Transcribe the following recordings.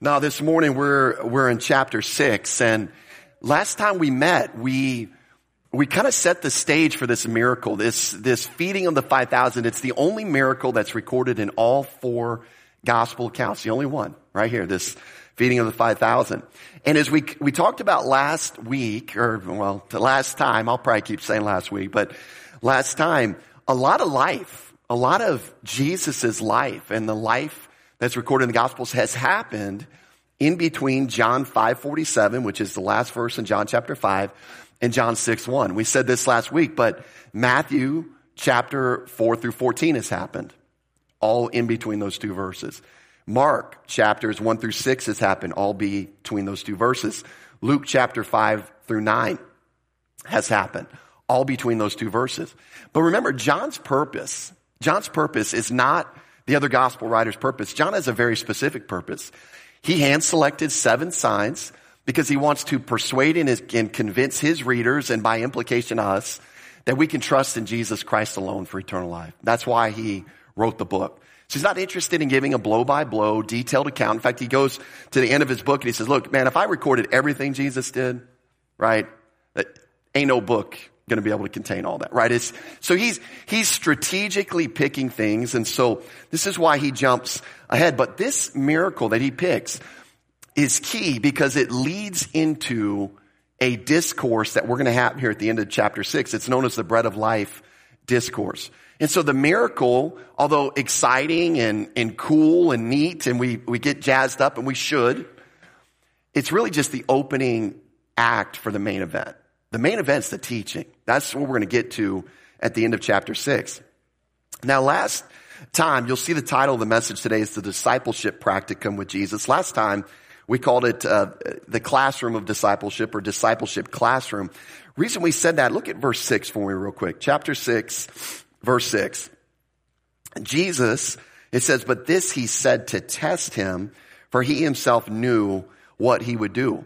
Now, this morning we're, we're in chapter six, and last time we met, we, we kind of set the stage for this miracle, this, this feeding of the 5,000. It's the only miracle that's recorded in all four gospel accounts, the only one right here, this feeding of the 5,000. And as we, we talked about last week, or well, last time, I'll probably keep saying last week, but last time, a lot of life, a lot of Jesus's life and the life that's recorded in the Gospels has happened in between John 5:47, which is the last verse in John chapter 5, and John 6:1. We said this last week, but Matthew chapter 4 through 14 has happened, all in between those two verses. Mark chapters 1 through 6 has happened, all between those two verses. Luke chapter 5 through 9 has happened, all between those two verses. But remember, John's purpose, John's purpose is not the other gospel writer's purpose. John has a very specific purpose. He hand selected seven signs because he wants to persuade and convince his readers and by implication us that we can trust in Jesus Christ alone for eternal life. That's why he wrote the book. So he's not interested in giving a blow by blow, detailed account. In fact, he goes to the end of his book and he says, look, man, if I recorded everything Jesus did, right, that ain't no book going to be able to contain all that, right? It's, so he's, he's strategically picking things. And so this is why he jumps ahead. But this miracle that he picks is key because it leads into a discourse that we're going to have here at the end of chapter six. It's known as the bread of life discourse. And so the miracle, although exciting and, and cool and neat, and we, we get jazzed up and we should, it's really just the opening act for the main event. The main event's the teaching. That's what we're going to get to at the end of chapter six. Now, last time, you'll see the title of the message today is the discipleship practicum with Jesus. Last time, we called it uh, the classroom of discipleship or discipleship classroom. Reason we said that, look at verse six for me real quick. Chapter six, verse six. Jesus, it says, but this he said to test him, for he himself knew what he would do.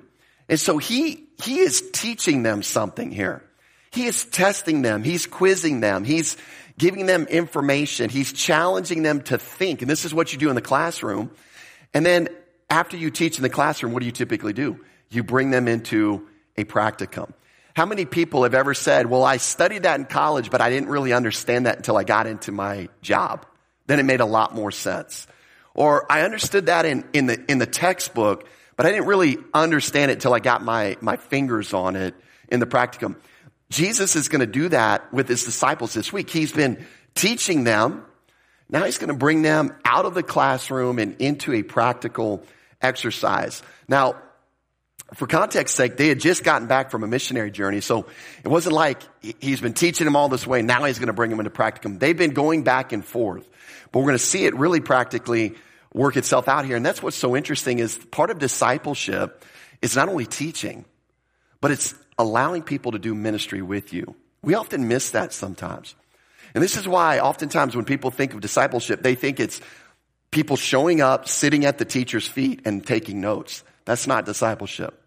And so he, he is teaching them something here. He is testing them. He's quizzing them. He's giving them information. He's challenging them to think. And this is what you do in the classroom. And then after you teach in the classroom, what do you typically do? You bring them into a practicum. How many people have ever said, well, I studied that in college, but I didn't really understand that until I got into my job. Then it made a lot more sense. Or I understood that in, in the, in the textbook, but I didn't really understand it till I got my, my fingers on it in the practicum. Jesus is going to do that with his disciples this week. He's been teaching them. Now he's going to bring them out of the classroom and into a practical exercise. Now, for context sake, they had just gotten back from a missionary journey. So it wasn't like he's been teaching them all this way. Now he's going to bring them into practicum. They've been going back and forth, but we're going to see it really practically work itself out here. And that's what's so interesting is part of discipleship is not only teaching, but it's allowing people to do ministry with you. We often miss that sometimes. And this is why oftentimes when people think of discipleship, they think it's people showing up, sitting at the teacher's feet and taking notes. That's not discipleship.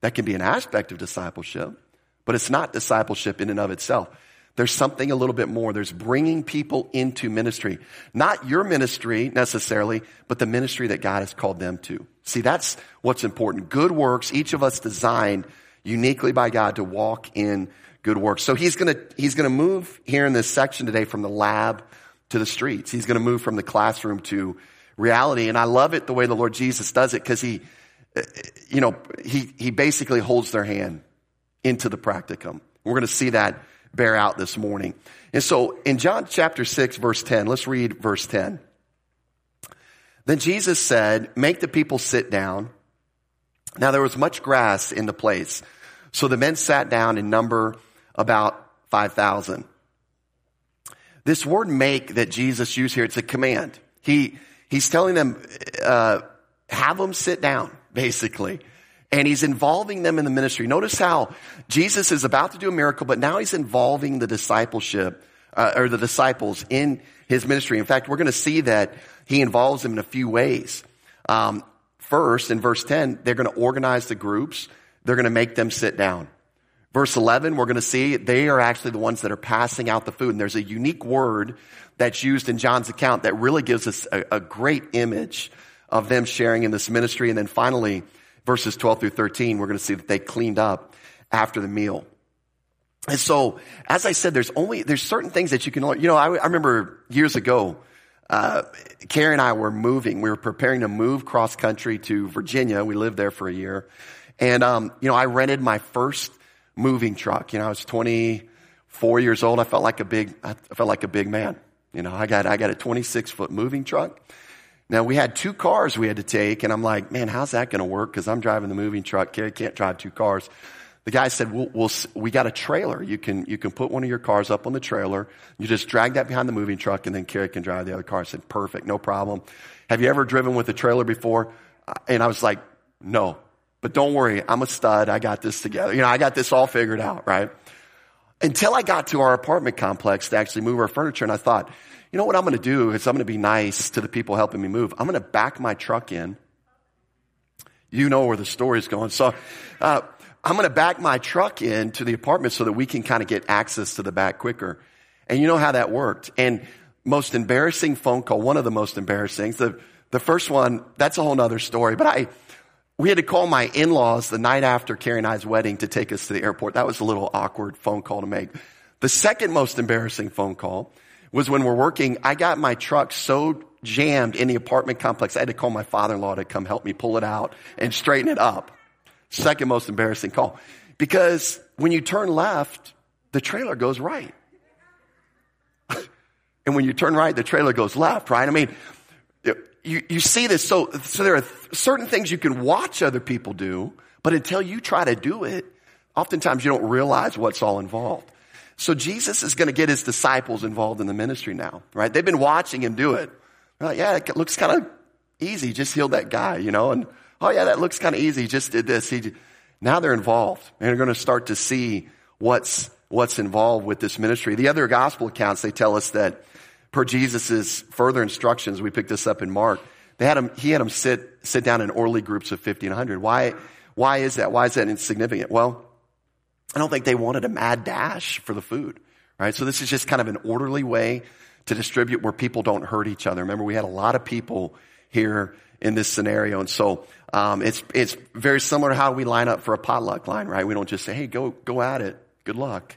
That can be an aspect of discipleship, but it's not discipleship in and of itself. There's something a little bit more. There's bringing people into ministry. Not your ministry necessarily, but the ministry that God has called them to. See, that's what's important. Good works, each of us designed uniquely by God to walk in good works. So he's gonna, he's gonna move here in this section today from the lab to the streets. He's gonna move from the classroom to reality. And I love it the way the Lord Jesus does it because he, you know, he, he basically holds their hand into the practicum. We're gonna see that bear out this morning. And so in John chapter 6, verse 10, let's read verse 10. Then Jesus said, Make the people sit down. Now there was much grass in the place. So the men sat down in number about 5,000. This word make that Jesus used here, it's a command. He, he's telling them, uh, have them sit down, basically and he's involving them in the ministry. Notice how Jesus is about to do a miracle, but now he's involving the discipleship uh, or the disciples in his ministry. In fact, we're going to see that he involves them in a few ways. Um, first, in verse 10, they're going to organize the groups. They're going to make them sit down. Verse 11, we're going to see they are actually the ones that are passing out the food. And there's a unique word that's used in John's account that really gives us a, a great image of them sharing in this ministry. And then finally, verses 12 through 13, we're going to see that they cleaned up after the meal. And so, as I said, there's only, there's certain things that you can learn. You know, I, I remember years ago, uh, Carrie and I were moving. We were preparing to move cross country to Virginia. We lived there for a year. And, um, you know, I rented my first moving truck. You know, I was 24 years old. I felt like a big, I felt like a big man. You know, I got, I got a 26 foot moving truck. Now we had two cars we had to take and I'm like, man, how's that going to work? Cause I'm driving the moving truck. Carrie can't drive two cars. The guy said, we'll, we'll, we got a trailer. You can, you can put one of your cars up on the trailer. You just drag that behind the moving truck and then Carrie can drive the other car. I said, perfect. No problem. Have you ever driven with a trailer before? And I was like, no, but don't worry. I'm a stud. I got this together. You know, I got this all figured out, right? Until I got to our apartment complex to actually move our furniture and I thought, you know what I'm going to do is I'm going to be nice to the people helping me move. I'm going to back my truck in. You know where the story is going. So, uh, I'm going to back my truck in to the apartment so that we can kind of get access to the back quicker. And you know how that worked. And most embarrassing phone call, one of the most embarrassing, the, the first one, that's a whole nother story, but I, we had to call my in-laws the night after Carrie and I's wedding to take us to the airport. That was a little awkward phone call to make. The second most embarrassing phone call was when we're working, I got my truck so jammed in the apartment complex, I had to call my father-in-law to come help me pull it out and straighten it up. Second most embarrassing call. Because when you turn left, the trailer goes right. and when you turn right, the trailer goes left, right? I mean, you, you see this. So, so there are certain things you can watch other people do, but until you try to do it, oftentimes you don't realize what's all involved. So Jesus is going to get his disciples involved in the ministry now, right? They've been watching him do it. They're like, yeah, it looks kind of easy. Just healed that guy, you know, and oh yeah, that looks kind of easy. Just did this. He, now they're involved and they're going to start to see what's, what's involved with this ministry. The other gospel accounts, they tell us that per Jesus' further instructions, we picked this up in Mark, they had him, he had them sit, sit down in orderly groups of 50 and 100. Why, why is that? Why is that insignificant? Well, I don't think they wanted a mad dash for the food, right? So this is just kind of an orderly way to distribute where people don't hurt each other. Remember, we had a lot of people here in this scenario. And so, um, it's, it's very similar to how we line up for a potluck line, right? We don't just say, hey, go, go at it. Good luck.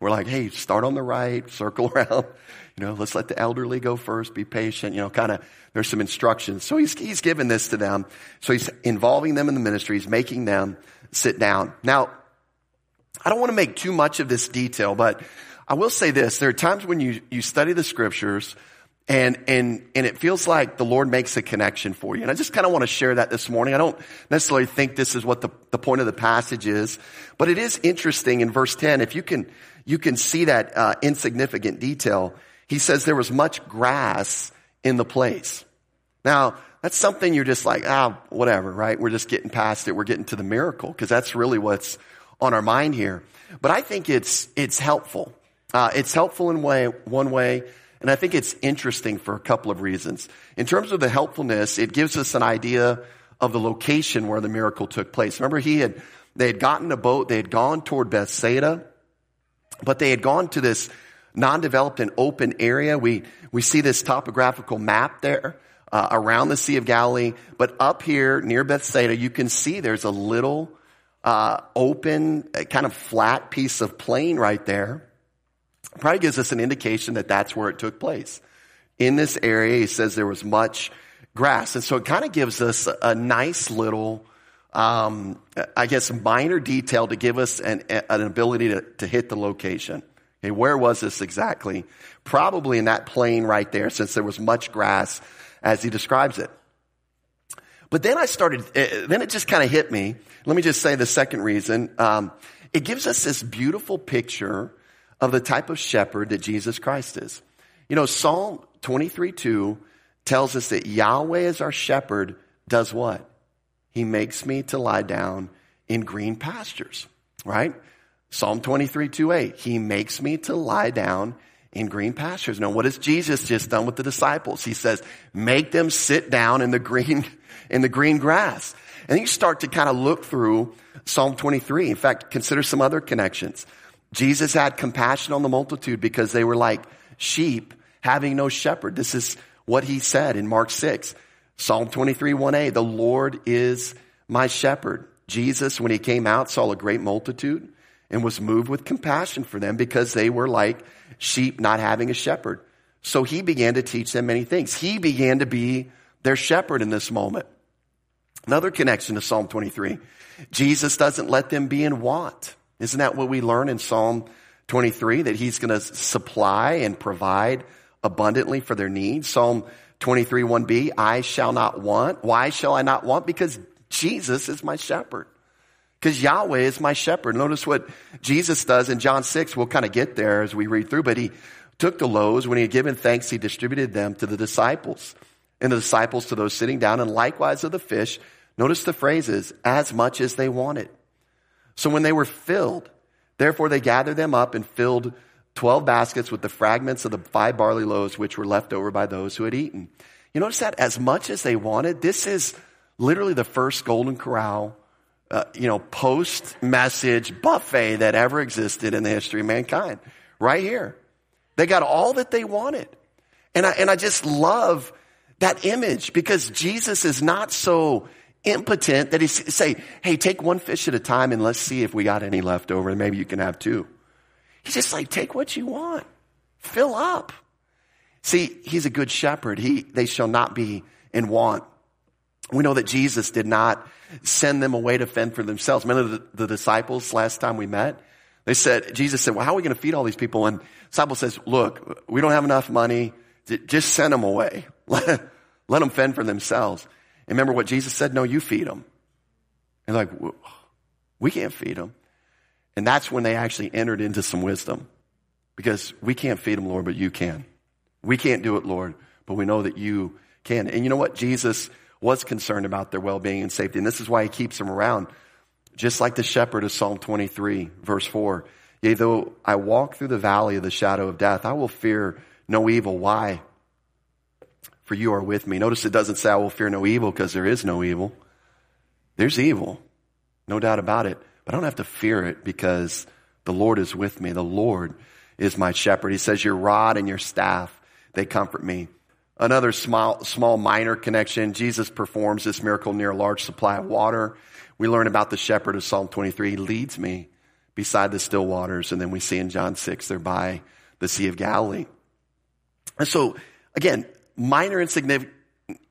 We're like, hey, start on the right, circle around. You know, let's let the elderly go first, be patient, you know, kind of, there's some instructions. So he's, he's given this to them. So he's involving them in the ministry. He's making them sit down. Now, I don't want to make too much of this detail, but I will say this. There are times when you, you study the scriptures and, and, and it feels like the Lord makes a connection for you. And I just kind of want to share that this morning. I don't necessarily think this is what the, the point of the passage is, but it is interesting in verse 10. If you can, you can see that uh, insignificant detail. He says there was much grass in the place. Now, that's something you're just like, ah, whatever, right? We're just getting past it. We're getting to the miracle because that's really what's on our mind here. But I think it's, it's helpful. Uh, it's helpful in way, one way. And I think it's interesting for a couple of reasons. In terms of the helpfulness, it gives us an idea of the location where the miracle took place. Remember, he had, they had gotten a boat, they had gone toward Bethsaida, but they had gone to this non-developed and open area. We, we see this topographical map there, uh, around the Sea of Galilee, but up here near Bethsaida, you can see there's a little, uh, open, kind of flat piece of plain right there probably gives us an indication that that's where it took place. In this area, he says there was much grass. And so it kind of gives us a nice little, um, I guess, minor detail to give us an, an ability to, to hit the location. Where was this exactly? Probably in that plain right there, since there was much grass as he describes it. But then I started, eh, then it just kind of hit me. Let me just say the second reason. Um, it gives us this beautiful picture of the type of shepherd that Jesus Christ is. You know, Psalm 23 2 tells us that Yahweh as our shepherd does what? He makes me to lie down in green pastures, right? Psalm 23 2 8. He makes me to lie down in green pastures. Now, what has Jesus just done with the disciples? He says, make them sit down in the green, in the green grass. And you start to kind of look through Psalm 23. In fact, consider some other connections. Jesus had compassion on the multitude because they were like sheep having no shepherd. This is what he said in Mark 6. Psalm 23, 1a, the Lord is my shepherd. Jesus, when he came out, saw a great multitude and was moved with compassion for them because they were like sheep not having a shepherd. So he began to teach them many things. He began to be their shepherd in this moment. Another connection to Psalm 23. Jesus doesn't let them be in want. Isn't that what we learn in Psalm 23? That he's going to supply and provide abundantly for their needs. Psalm 23, 1b, I shall not want. Why shall I not want? Because Jesus is my shepherd. Because Yahweh is my shepherd. Notice what Jesus does in John 6. We'll kind of get there as we read through, but he took the loaves. When he had given thanks, he distributed them to the disciples and the disciples to those sitting down and likewise of the fish. Notice the phrases, as much as they wanted. So when they were filled, therefore they gathered them up and filled 12 baskets with the fragments of the five barley loaves which were left over by those who had eaten. You notice that as much as they wanted, this is literally the first Golden Corral, uh, you know, post message buffet that ever existed in the history of mankind. Right here. They got all that they wanted. And I, and I just love that image because Jesus is not so impotent that he say, hey, take one fish at a time and let's see if we got any left over and maybe you can have two. He's just like, take what you want. Fill up. See, he's a good shepherd. He, they shall not be in want. We know that Jesus did not send them away to fend for themselves. Remember the, the disciples last time we met? They said, Jesus said, well, how are we going to feed all these people? And disciple says, look, we don't have enough money. Just send them away. Let, let them fend for themselves. And remember what Jesus said? No, you feed them. And like, we can't feed them. And that's when they actually entered into some wisdom. Because we can't feed them, Lord, but you can. We can't do it, Lord, but we know that you can. And you know what? Jesus was concerned about their well-being and safety. And this is why he keeps them around. Just like the shepherd of Psalm 23, verse 4. Yea, though I walk through the valley of the shadow of death, I will fear no evil. Why? For you are with me. Notice it doesn't say I will fear no evil because there is no evil. There's evil. No doubt about it. But I don't have to fear it because the Lord is with me. The Lord is my shepherd. He says, your rod and your staff, they comfort me. Another small, small minor connection. Jesus performs this miracle near a large supply of water. We learn about the shepherd of Psalm 23. He leads me beside the still waters. And then we see in John 6, they're by the Sea of Galilee. And so, again, minor insignificant,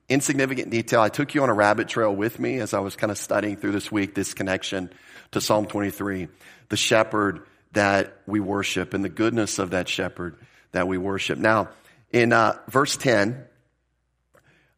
insignificant detail. I took you on a rabbit trail with me as I was kind of studying through this week, this connection to Psalm 23. The shepherd that we worship and the goodness of that shepherd that we worship. Now, in uh, verse 10,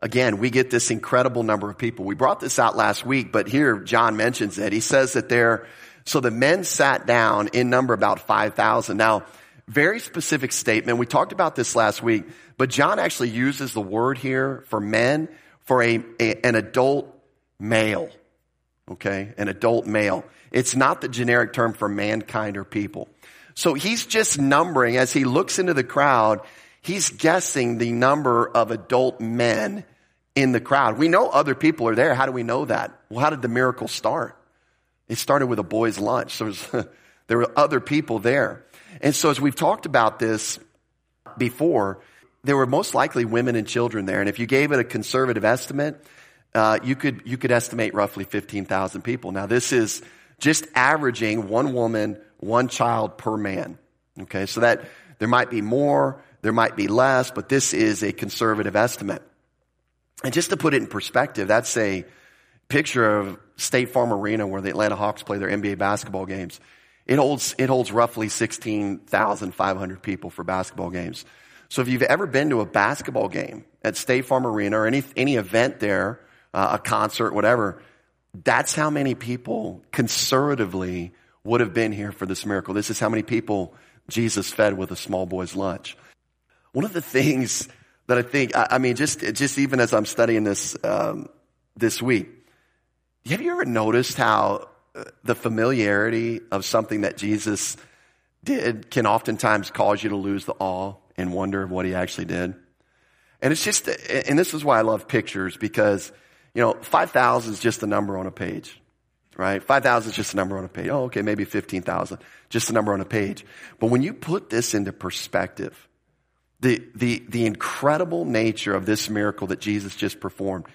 again, we get this incredible number of people. We brought this out last week, but here John mentions it. He says that there, so the men sat down in number about 5,000. Now, very specific statement. We talked about this last week, but John actually uses the word here for men for a, a an adult male. Okay? An adult male. It's not the generic term for mankind or people. So he's just numbering as he looks into the crowd he's guessing the number of adult men in the crowd. We know other people are there. How do we know that? Well, how did the miracle start? It started with a boy's lunch. So was, there were other people there. And so as we've talked about this before, there were most likely women and children there. And if you gave it a conservative estimate, uh, you could you could estimate roughly 15,000 people. Now this is just averaging one woman, one child per man. Okay, so that there might be more, there might be less, but this is a conservative estimate. And just to put it in perspective, that's a picture of State Farm Arena where the Atlanta Hawks play their NBA basketball games. It holds, it holds roughly 16,500 people for basketball games. So if you've ever been to a basketball game at State Farm Arena or any, any event there, uh, a concert, whatever, that's how many people conservatively would have been here for this miracle. This is how many people Jesus fed with a small boy's lunch. One of the things that I think, I, I mean, just, just even as I'm studying this, um, this week, have you ever noticed how uh, the familiarity of something that Jesus did can oftentimes cause you to lose the awe and wonder of what he actually did? And it's just, and this is why I love pictures because, you know, 5,000 is just a number on a page, right? 5,000 is just a number on a page. Oh, okay, maybe 15,000, just a number on a page. But when you put this into perspective, the, the, the incredible nature of this miracle that Jesus just performed,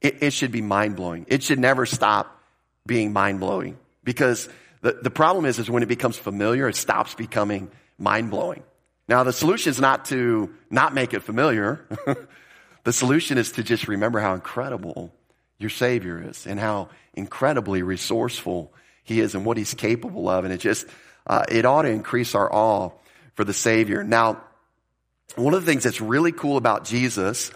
it, it should be mind blowing. It should never stop being mind blowing because the, the problem is, is when it becomes familiar, it stops becoming mind blowing. Now, the solution is not to not make it familiar. the solution is to just remember how incredible your Savior is and how incredibly resourceful He is and what He's capable of. And it just, uh, it ought to increase our awe for the Savior. Now, one of the things that's really cool about Jesus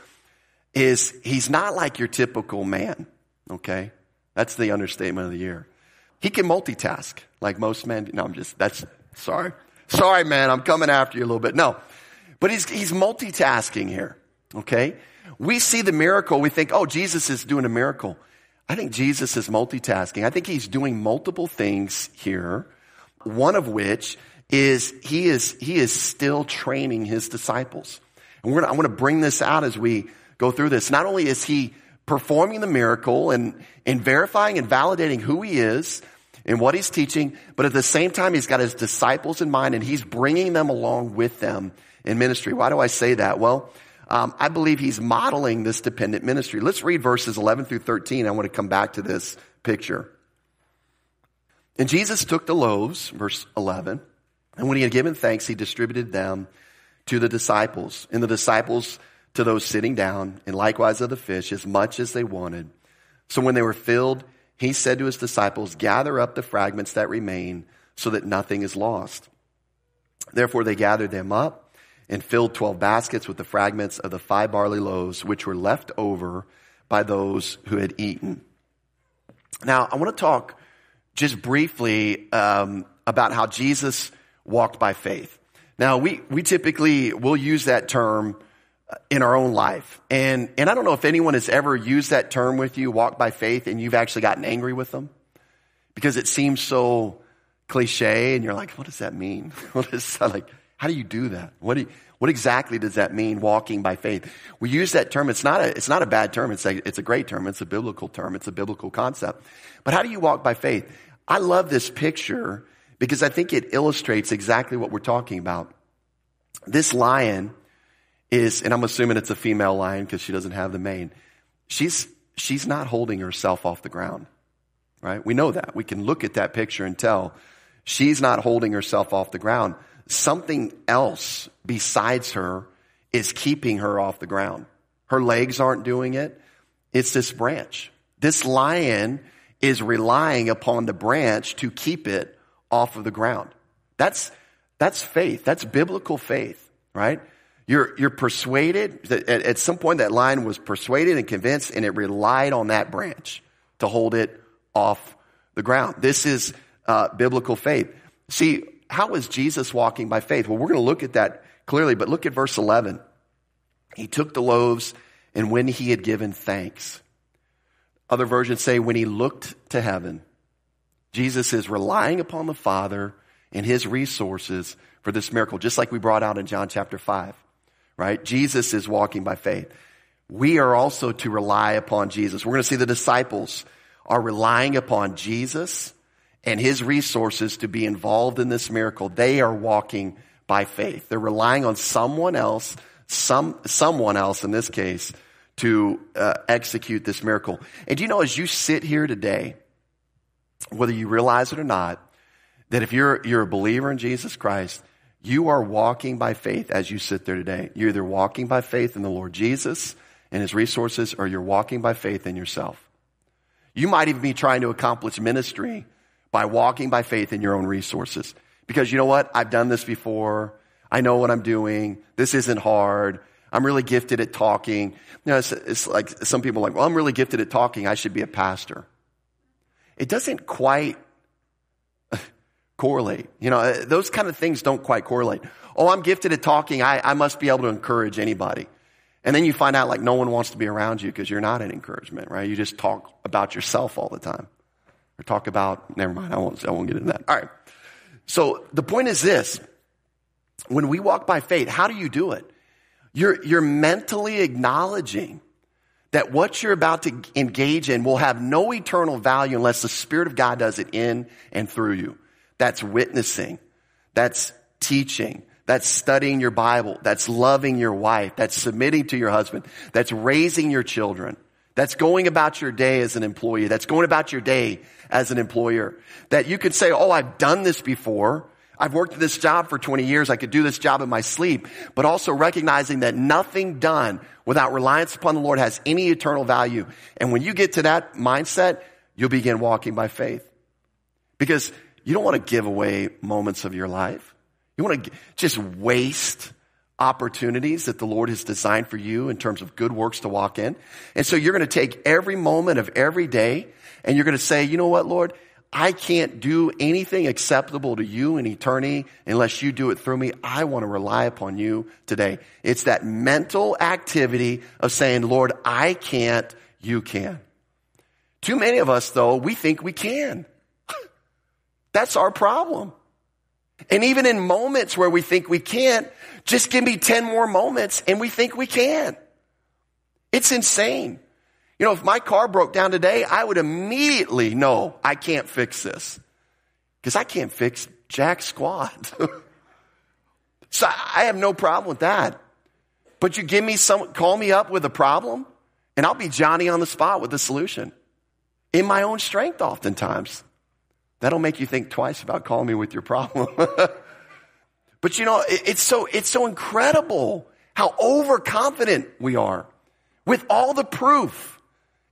is He's not like your typical man, okay? That's the understatement of the year. He can multitask like most men. No, I'm just, that's, sorry. Sorry, man, I'm coming after you a little bit. No. But he's, he's multitasking here, okay? We see the miracle, we think, oh, Jesus is doing a miracle. I think Jesus is multitasking. I think he's doing multiple things here, one of which is he is, he is still training his disciples. And we're gonna, I want to bring this out as we go through this. Not only is he performing the miracle and, and verifying and validating who he is and what he's teaching, but at the same time, he's got his disciples in mind and he's bringing them along with them in ministry. Why do I say that? Well, um, I believe he's modeling this dependent ministry. Let's read verses 11 through 13. I want to come back to this picture. And Jesus took the loaves, verse 11, and when he had given thanks, he distributed them to the disciples, and the disciples to those sitting down, and likewise of the fish, as much as they wanted. So when they were filled, he said to his disciples, Gather up the fragments that remain, so that nothing is lost. Therefore they gathered them up and filled twelve baskets with the fragments of the five barley loaves, which were left over by those who had eaten. Now, I want to talk just briefly um, about how Jesus walked by faith. Now, we, we typically will use that term uh, in our own life. And, and I don't know if anyone has ever used that term with you, walk by faith, and you've actually gotten angry with them because it seems so cliche and you're like, what does that mean? What is that like? How do you do that? What do you, what exactly does that mean, walking by faith? We use that term. It's not a, it's not a bad term. It's a, it's a great term. It's a biblical term. It's a biblical concept. But how do you walk by faith? I love this picture because I think it illustrates exactly what we're talking about. This lion is, and I'm assuming it's a female lion because she doesn't have the mane. She's, she's not holding herself off the ground, right? We know that. We can look at that picture and tell she's not holding herself off the ground. Something else besides her is keeping her off the ground. Her legs aren't doing it. It's this branch. This lion is relying upon the branch to keep it off of the ground. That's, that's faith. That's biblical faith, right? You're, you're persuaded that at, at some point that line was persuaded and convinced and it relied on that branch to hold it off the ground. This is uh, biblical faith. See, how is Jesus walking by faith? Well, we're going to look at that clearly, but look at verse 11. He took the loaves and when he had given thanks. Other versions say when he looked to heaven. Jesus is relying upon the Father and his resources for this miracle, just like we brought out in John chapter 5 right? Jesus is walking by faith. We are also to rely upon Jesus. We're going to see the disciples are relying upon Jesus and his resources to be involved in this miracle. They are walking by faith. They're relying on someone else, some, someone else in this case, to uh, execute this miracle. And you know, as you sit here today, whether you realize it or not, that if you're, you're a believer in Jesus Christ, you are walking by faith as you sit there today. You're either walking by faith in the Lord Jesus and his resources, or you're walking by faith in yourself. You might even be trying to accomplish ministry by walking by faith in your own resources. Because you know what? I've done this before. I know what I'm doing. This isn't hard. I'm really gifted at talking. You know, it's, it's like some people are like, well, I'm really gifted at talking. I should be a pastor. It doesn't quite correlate. You know, those kind of things don't quite correlate. Oh, I'm gifted at talking. I, I must be able to encourage anybody. And then you find out like no one wants to be around you because you're not an encouragement, right? You just talk about yourself all the time. Or talk about, never mind, I won't, I won't get into that. All right. So the point is this. When we walk by faith, how do you do it? You're, you're mentally acknowledging that what you're about to engage in will have no eternal value unless the Spirit of God does it in and through you. That's witnessing. That's teaching. That's studying your Bible. That's loving your wife. That's submitting to your husband. That's raising your children. That's going about your day as an employee. That's going about your day as an employer. That you could say, Oh, I've done this before. I've worked this job for 20 years. I could do this job in my sleep, but also recognizing that nothing done without reliance upon the Lord has any eternal value. And when you get to that mindset, you'll begin walking by faith because you don't want to give away moments of your life. You want to just waste opportunities that the Lord has designed for you in terms of good works to walk in. And so you're going to take every moment of every day and you're going to say, you know what, Lord? I can't do anything acceptable to you in eternity unless you do it through me. I want to rely upon you today. It's that mental activity of saying, Lord, I can't, you can. Too many of us, though, we think we can. That's our problem. And even in moments where we think we can't, just give me 10 more moments and we think we can. It's insane. You know, if my car broke down today, I would immediately know I can't fix this. Because I can't fix jack squat. so I have no problem with that. But you give me some, call me up with a problem, and I'll be Johnny on the spot with a solution. In my own strength, oftentimes. That'll make you think twice about calling me with your problem. but you know, it's so, it's so incredible how overconfident we are with all the proof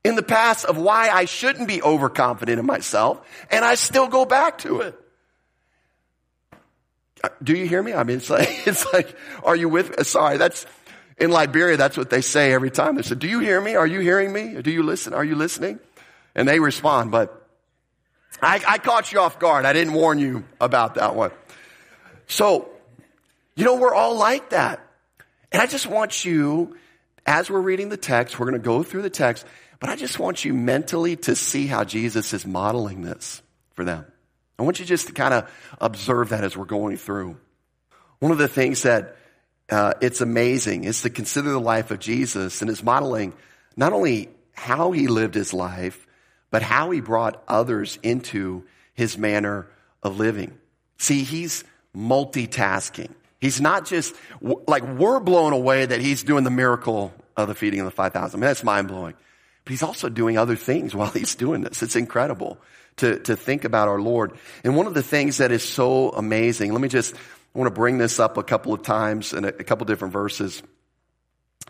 in the past of why I shouldn't be overconfident in myself, and I still go back to it. Uh, do you hear me? I mean, it's like, it's like, are you with, me? sorry, that's, in Liberia, that's what they say every time. They say, do you hear me? Are you hearing me? Do you listen? Are you listening? And they respond, but I, I caught you off guard. I didn't warn you about that one. So, you know, we're all like that. And I just want you, as we're reading the text, we're going to go through the text, but I just want you mentally to see how Jesus is modeling this for them. I want you just to kind of observe that as we're going through. One of the things that uh, it's amazing is to consider the life of Jesus and his modeling not only how he lived his life, but how he brought others into his manner of living. See, he's multitasking. He's not just like we're blown away that he's doing the miracle of the feeding of the 5,000. I mean, that's mind blowing. But he's also doing other things while he's doing this. It's incredible to, to think about our Lord. And one of the things that is so amazing, let me just, I want to bring this up a couple of times in a, a couple different verses.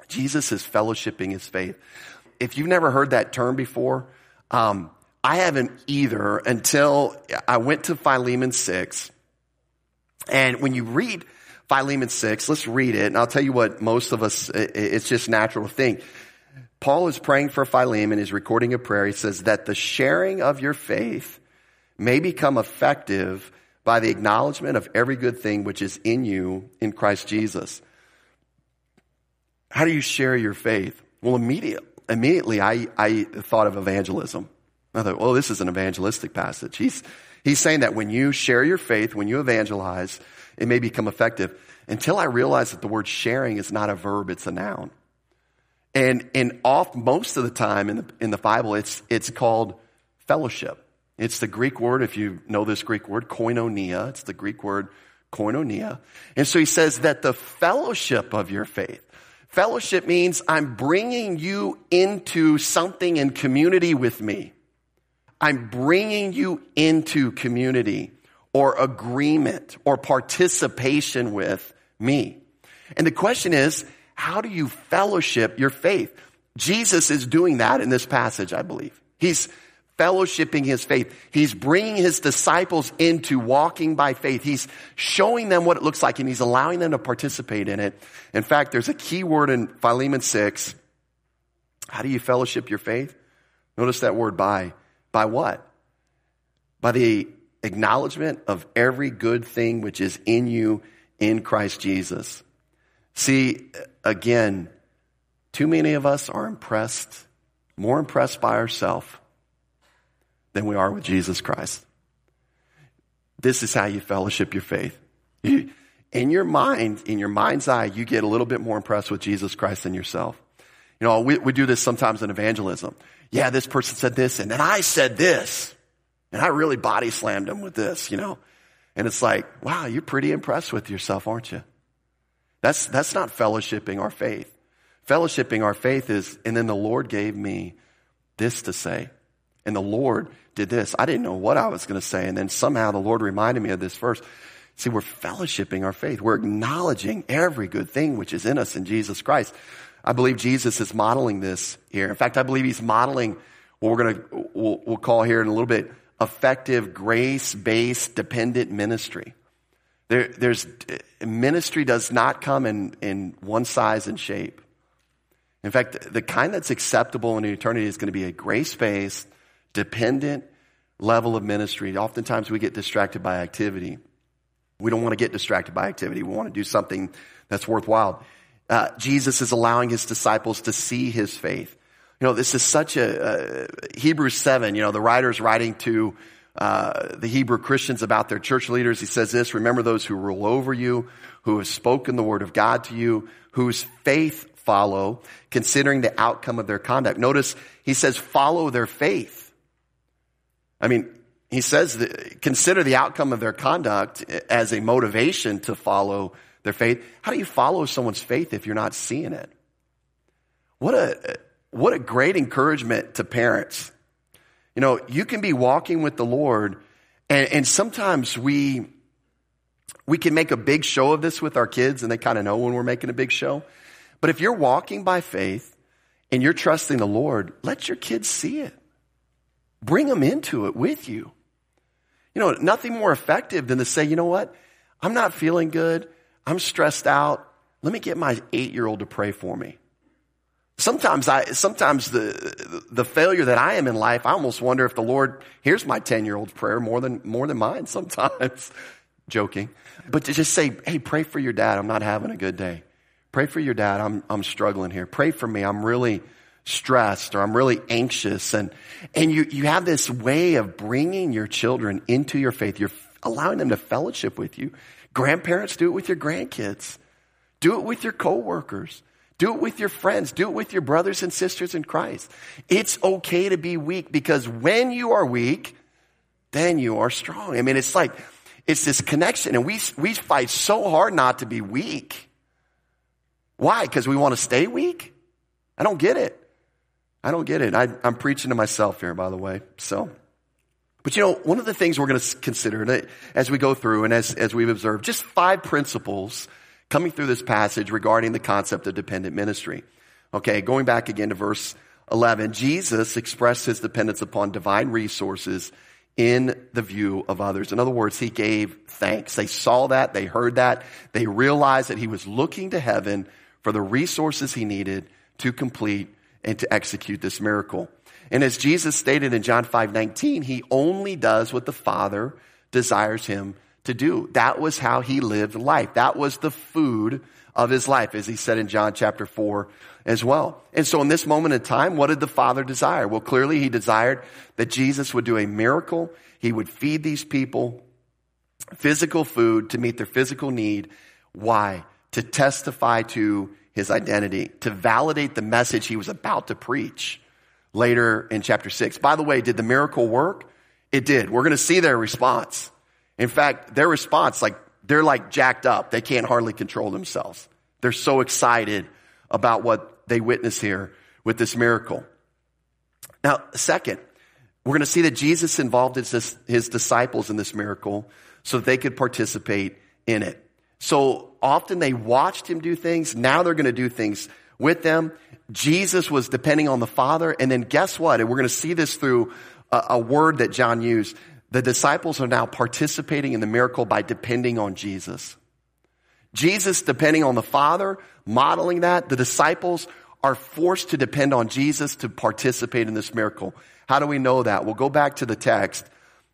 Jesus is fellowshipping his faith. If you've never heard that term before, um, I haven't either until I went to Philemon 6. And when you read Philemon 6, let's read it. And I'll tell you what most of us, it's just natural to think. Paul is praying for Philemon. He's recording a prayer. He says that the sharing of your faith may become effective by the acknowledgement of every good thing which is in you in Christ Jesus. How do you share your faith? Well, immediately immediately I, I thought of evangelism. I thought, well, this is an evangelistic passage. He's, he's saying that when you share your faith, when you evangelize, it may become effective. Until I realized that the word sharing is not a verb, it's a noun. And, and off most of the time in the, in the Bible, it's, it's called fellowship. It's the Greek word, if you know this Greek word, koinonia. It's the Greek word koinonia. And so he says that the fellowship of your faith, Fellowship means I'm bringing you into something in community with me. I'm bringing you into community or agreement or participation with me. And the question is, how do you fellowship your faith? Jesus is doing that in this passage, I believe. He's fellowshipping his faith. He's bringing his disciples into walking by faith. He's showing them what it looks like and he's allowing them to participate in it. In fact, there's a key word in Philemon 6. How do you fellowship your faith? Notice that word by. By what? By the acknowledgement of every good thing which is in you in Christ Jesus. See, again, too many of us are impressed, more impressed by ourselves than we are with Jesus Christ. This is how you fellowship your faith. In your mind, in your mind's eye, you get a little bit more impressed with Jesus Christ than yourself. You know, we, we do this sometimes in evangelism. Yeah, this person said this, and then I said this. And I really body slammed him with this, you know. And it's like, wow, you're pretty impressed with yourself, aren't you? That's, that's not fellowshipping our faith. Fellowshipping our faith is, and then the Lord gave me this to say. And the Lord did this. I didn't know what I was going to say. And then somehow the Lord reminded me of this verse. See, we're fellowshipping our faith. We're acknowledging every good thing which is in us in Jesus Christ. I believe Jesus is modeling this here. In fact, I believe he's modeling what we're going to, we'll, we'll call here in a little bit, effective grace-based dependent ministry. There, there's, ministry does not come in, in one size and shape. In fact, the kind that's acceptable in eternity is going to be a grace-based, dependent level of ministry. Oftentimes we get distracted by activity. We don't want to get distracted by activity. We want to do something that's worthwhile. Uh, Jesus is allowing his disciples to see his faith. You know, this is such a, uh, Hebrews 7, you know, the writer's writing to uh, the Hebrew Christians about their church leaders. He says this, remember those who rule over you, who have spoken the word of God to you, whose faith follow, considering the outcome of their conduct. Notice he says follow their faith. I mean, he says consider the outcome of their conduct as a motivation to follow their faith. How do you follow someone's faith if you're not seeing it? What a, what a great encouragement to parents. You know, you can be walking with the Lord and, and sometimes we, we can make a big show of this with our kids and they kind of know when we're making a big show. But if you're walking by faith and you're trusting the Lord, let your kids see it. Bring them into it with you. You know, nothing more effective than to say, you know what? I'm not feeling good. I'm stressed out. Let me get my eight year old to pray for me. Sometimes I, sometimes the, the failure that I am in life, I almost wonder if the Lord hears my 10 year old's prayer more than, more than mine sometimes. Joking. But to just say, hey, pray for your dad. I'm not having a good day. Pray for your dad. I'm, I'm struggling here. Pray for me. I'm really, stressed or I'm really anxious. And, and you, you have this way of bringing your children into your faith. You're allowing them to fellowship with you. Grandparents, do it with your grandkids. Do it with your coworkers. Do it with your friends. Do it with your brothers and sisters in Christ. It's okay to be weak because when you are weak, then you are strong. I mean, it's like, it's this connection and we, we fight so hard not to be weak. Why? Because we want to stay weak? I don't get it. I don't get it. I, am preaching to myself here, by the way. So, but you know, one of the things we're going to consider as we go through and as, as we've observed, just five principles coming through this passage regarding the concept of dependent ministry. Okay, going back again to verse 11, Jesus expressed his dependence upon divine resources in the view of others. In other words, he gave thanks. They saw that, they heard that, they realized that he was looking to heaven for the resources he needed to complete and to execute this miracle. And as Jesus stated in John 5 19, he only does what the Father desires him to do. That was how he lived life. That was the food of his life, as he said in John chapter 4 as well. And so in this moment in time, what did the Father desire? Well, clearly he desired that Jesus would do a miracle. He would feed these people physical food to meet their physical need. Why? To testify to his identity, to validate the message he was about to preach later in chapter 6. By the way, did the miracle work? It did. We're going to see their response. In fact, their response, like, they're like jacked up. They can't hardly control themselves. They're so excited about what they witness here with this miracle. Now, second, we're going to see that Jesus involved his, his disciples in this miracle so they could participate in it. So often they watched him do things. Now they're going to do things with them. Jesus was depending on the Father. And then guess what? And we're going to see this through a, a word that John used. The disciples are now participating in the miracle by depending on Jesus. Jesus depending on the Father, modeling that. The disciples are forced to depend on Jesus to participate in this miracle. How do we know that? We'll go back to the text.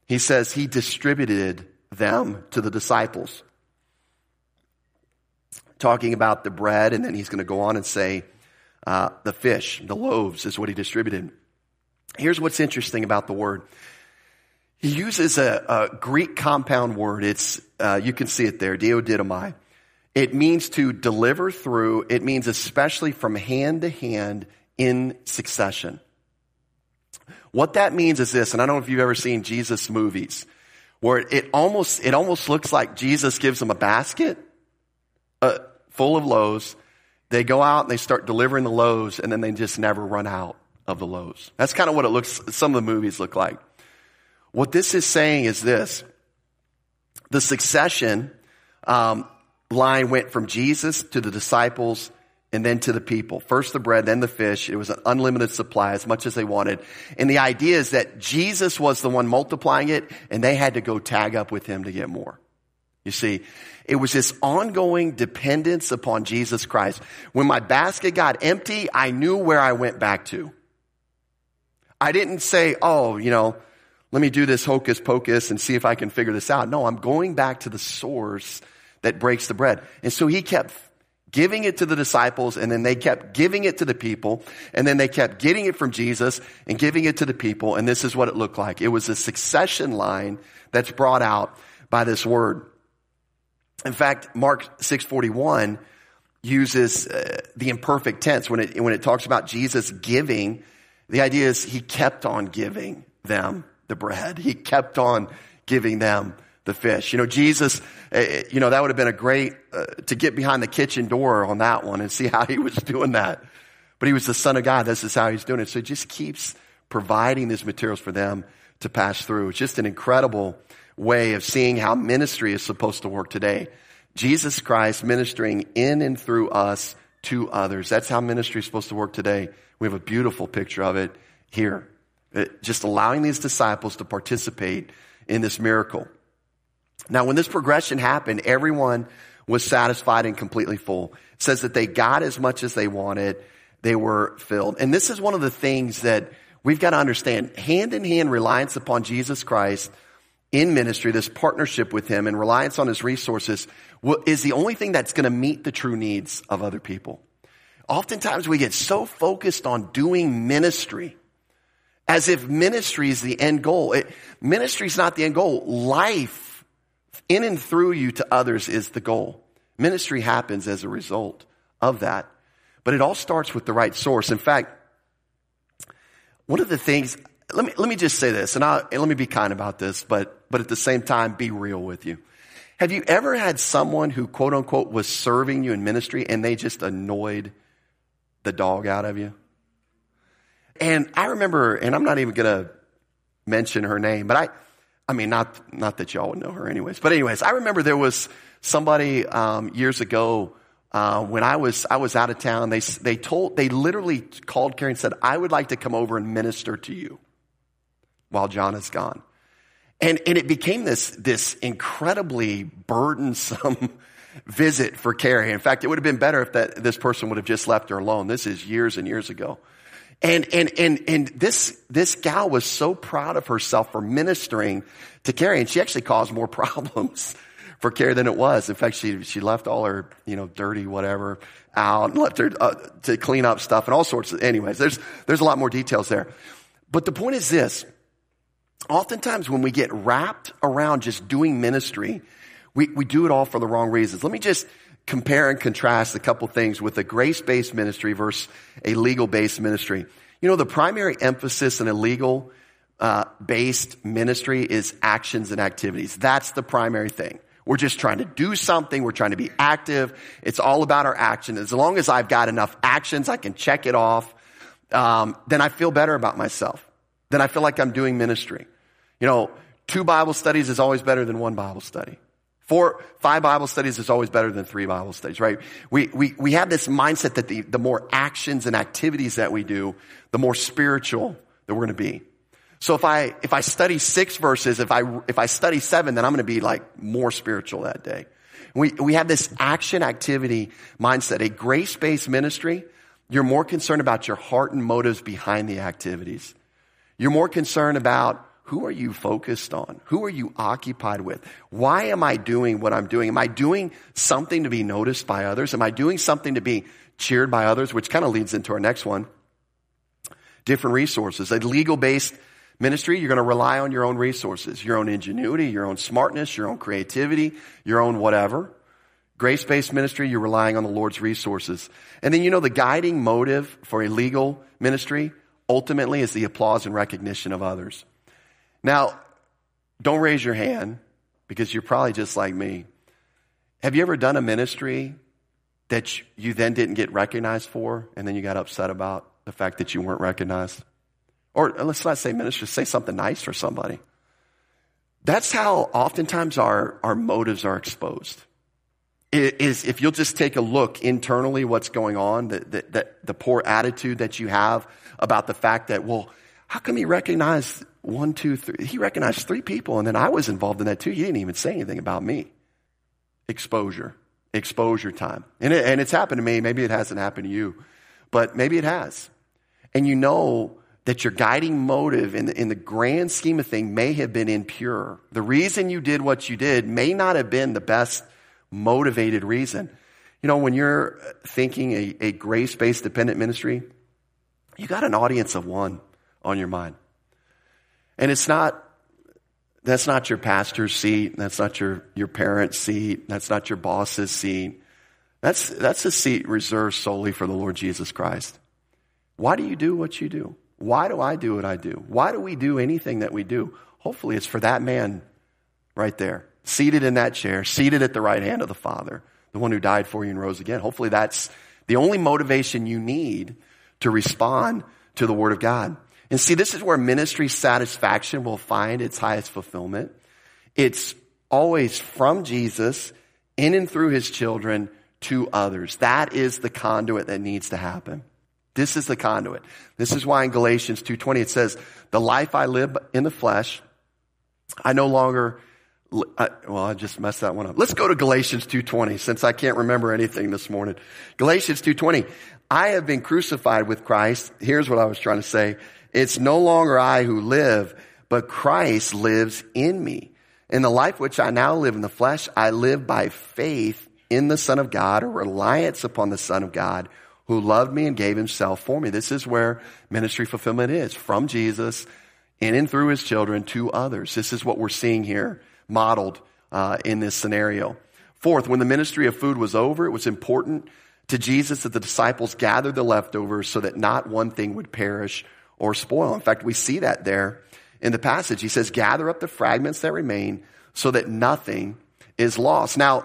He says he distributed them to the disciples talking about the bread, and then he's going to go on and say uh, the fish, the loaves is what he distributed. Here's what's interesting about the word. He uses a, a Greek compound word. It's uh, you can see it there, diadidomi. It means to deliver through. It means especially from hand to hand in succession. What that means is this, and I don't know if you've ever seen Jesus movies, where it almost it almost looks like Jesus gives them a basket, uh, full of loaves. They go out and they start delivering the loaves and then they just never run out of the loaves. That's kind of what it looks, some of the movies look like. What this is saying is this. The succession um, line went from Jesus to the disciples and then to the people. First the bread, then the fish. It was an unlimited supply, as much as they wanted. And the idea is that Jesus was the one multiplying it, and they had to go tag up with him to get more. You see, it was this ongoing dependence upon Jesus Christ. When my basket got empty, I knew where I went back to. I didn't say, oh, you know, let me do this hocus pocus and see if I can figure this out. No, I'm going back to the source that breaks the bread. And so he kept giving it to the disciples and then they kept giving it to the people and then they kept getting it from Jesus and giving it to the people. And this is what it looked like. It was a succession line that's brought out by this word. In fact, Mark 641 uses uh, the imperfect tense when it, when it talks about Jesus giving. The idea is he kept on giving them the bread. He kept on giving them the fish. You know, Jesus, uh, you know, that would have been a great, uh, to get behind the kitchen door on that one and see how he was doing that. But he was the son of God. This is how he's doing it. So he just keeps providing these materials for them to pass through. It's just an incredible way of seeing how ministry is supposed to work today. Jesus Christ ministering in and through us to others. That's how ministry is supposed to work today. We have a beautiful picture of it here. It, just allowing these disciples to participate in this miracle. Now, when this progression happened, everyone was satisfied and completely full. It says that they got as much as they wanted. They were filled. And this is one of the things that we've got to understand. Hand in hand reliance upon Jesus Christ in ministry, this partnership with Him and reliance on His resources is the only thing that's going to meet the true needs of other people. Oftentimes we get so focused on doing ministry as if ministry is the end goal. ministry is not the end goal. Life in and through you to others is the goal. Ministry happens as a result of that. But it all starts with the right source. In fact, one of the things, let me, let me just say this, and, i and let me be kind about this, but, but at the same time, be real with you. Have you ever had someone who quote unquote was serving you in ministry and they just annoyed the dog out of you? And I remember, and I'm not even going to mention her name, but I, I mean, not, not that y'all would know her anyways, but anyways, I remember there was somebody, um, years ago, uh, when I was, I was out of town, they, they told, they literally called Carrie and said, I would like to come over and minister to you while John is gone. And, and it became this, this incredibly burdensome visit for Carrie. In fact, it would have been better if that, this person would have just left her alone. This is years and years ago. And, and, and, and this, this gal was so proud of herself for ministering to Carrie, and she actually caused more problems for Carrie than it was. In fact, she, she left all her, you know, dirty whatever out and left her uh, to clean up stuff and all sorts of, anyways, there's, there's a lot more details there. But the point is this. Oftentimes when we get wrapped around just doing ministry, we, we do it all for the wrong reasons. Let me just compare and contrast a couple things with a grace-based ministry versus a legal-based ministry. You know, the primary emphasis in a legal uh, based ministry is actions and activities. That's the primary thing. We're just trying to do something. We're trying to be active. It's all about our action. As long as I've got enough actions, I can check it off. Um, then I feel better about myself. Then I feel like I'm doing ministry. You know, two Bible studies is always better than one Bible study. Four, five Bible studies is always better than three Bible studies, right? We, we, we have this mindset that the, the more actions and activities that we do, the more spiritual that we're going to be. So if I, if I study six verses, if I, if I study seven, then I'm going to be like more spiritual that day. We, we have this action activity mindset. A grace-based ministry, you're more concerned about your heart and motives behind the activities. You're more concerned about who are you focused on? Who are you occupied with? Why am I doing what I'm doing? Am I doing something to be noticed by others? Am I doing something to be cheered by others? Which kind of leads into our next one. Different resources. A legal based ministry, you're going to rely on your own resources, your own ingenuity, your own smartness, your own creativity, your own whatever. Grace based ministry, you're relying on the Lord's resources. And then you know the guiding motive for a legal ministry ultimately is the applause and recognition of others. Now, don't raise your hand because you're probably just like me. Have you ever done a ministry that you then didn't get recognized for, and then you got upset about the fact that you weren't recognized? Or uh, let's not say ministry, say something nice for somebody. That's how oftentimes our, our motives are exposed. It is if you'll just take a look internally what's going on, the, the, the, the poor attitude that you have about the fact that, well, how come he recognized one, two, three? He recognized three people and then I was involved in that too. He didn't even say anything about me. Exposure, exposure time. And, it, and it's happened to me. Maybe it hasn't happened to you, but maybe it has. And you know that your guiding motive in the, in the grand scheme of thing may have been impure. The reason you did what you did may not have been the best motivated reason. You know, when you're thinking a, a grace based dependent ministry, you got an audience of one on your mind. And it's not, that's not your pastor's seat. That's not your, your parent's seat. That's not your boss's seat. That's, that's a seat reserved solely for the Lord Jesus Christ. Why do you do what you do? Why do I do what I do? Why do we do anything that we do? Hopefully it's for that man right there seated in that chair, seated at the right hand of the Father, the one who died for you and rose again. Hopefully that's the only motivation you need to respond to the Word of God. And see, this is where ministry satisfaction will find its highest fulfillment. It's always from Jesus, in and through His children, to others. That is the conduit that needs to happen. This is the conduit. This is why in Galatians 2.20 it says, the life I live in the flesh, I no longer I, well, I just messed that one up. Let's go to Galatians 2.20 since I can't remember anything this morning. Galatians 2.20. I have been crucified with Christ. Here's what I was trying to say. It's no longer I who live, but Christ lives in me. In the life which I now live in the flesh, I live by faith in the Son of God or reliance upon the Son of God who loved me and gave himself for me. This is where ministry fulfillment is from Jesus in and through his children to others. This is what we're seeing here modeled uh, in this scenario. Fourth, when the ministry of food was over, it was important to Jesus that the disciples gathered the leftovers so that not one thing would perish or spoil. In fact, we see that there in the passage. He says, gather up the fragments that remain so that nothing is lost. Now,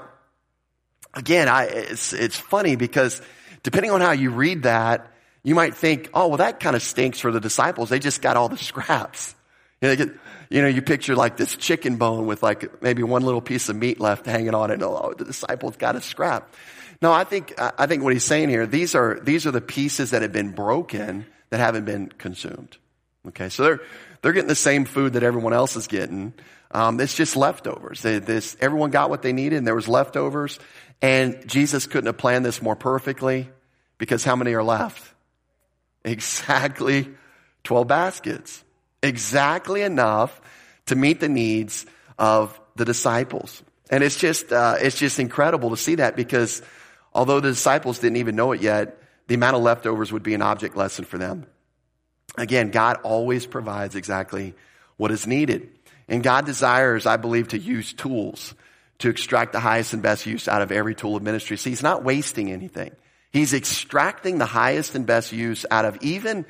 again, I, it's, it's funny because depending on how you read that, you might think, oh, well, that kind of stinks for the disciples. They just got all the scraps. You know, get, you know, you picture like this chicken bone with like maybe one little piece of meat left hanging on it. Oh, the disciples got a scrap. No, I think, I think what he's saying here, these are, these are the pieces that have been broken that haven't been consumed. Okay. So they're, they're getting the same food that everyone else is getting. Um, it's just leftovers. They, this, everyone got what they needed and there was leftovers. And Jesus couldn't have planned this more perfectly because how many are left? Exactly 12 baskets exactly enough to meet the needs of the disciples. And it's just, uh, it's just incredible to see that because although the disciples didn't even know it yet, the amount of leftovers would be an object lesson for them. Again, God always provides exactly what is needed. And God desires, I believe, to use tools to extract the highest and best use out of every tool of ministry. See, he's not wasting anything. He's extracting the highest and best use out of even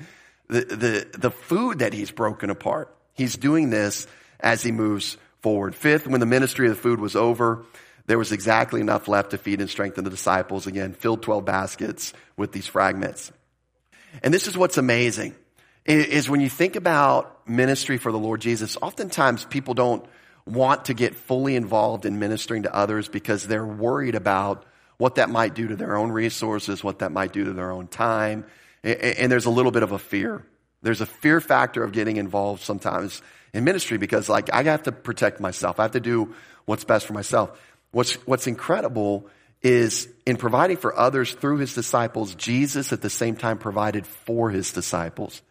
the, the, the food that he's broken apart. He's doing this as he moves forward. Fifth, when the ministry of the food was over, there was exactly enough left to feed and strengthen the disciples. Again, filled 12 baskets with these fragments. And this is what's amazing is when you think about ministry for the Lord Jesus, oftentimes people don't want to get fully involved in ministering to others because they're worried about what that might do to their own resources, what that might do to their own time, and there's a little bit of a fear. There's a fear factor of getting involved sometimes in ministry because like I have to protect myself. I have to do what's best for myself. What's, what's incredible is in providing for others through his disciples, Jesus at the same time provided for his disciples.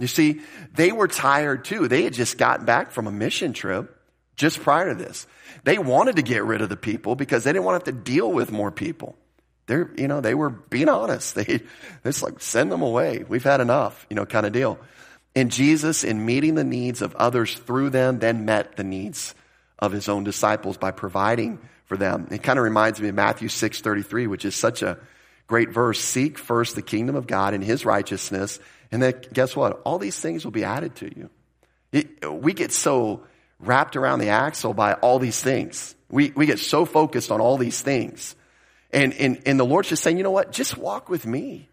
You see, they were tired too. They had just gotten back from a mission trip just prior to this. They wanted to get rid of the people because they didn't want to have to deal with more people they're, you know, they were being honest. They, it's like, send them away. We've had enough, you know, kind of deal. And Jesus, in meeting the needs of others through them, then met the needs of his own disciples by providing for them. It kind of reminds me of Matthew 6.33, which is such a great verse. Seek first the kingdom of God and his righteousness. And then guess what? All these things will be added to you. It, we get so wrapped around the axle by all these things. We, we get so focused on all these things And, and, and the Lord's just saying, you know what? Just walk with me.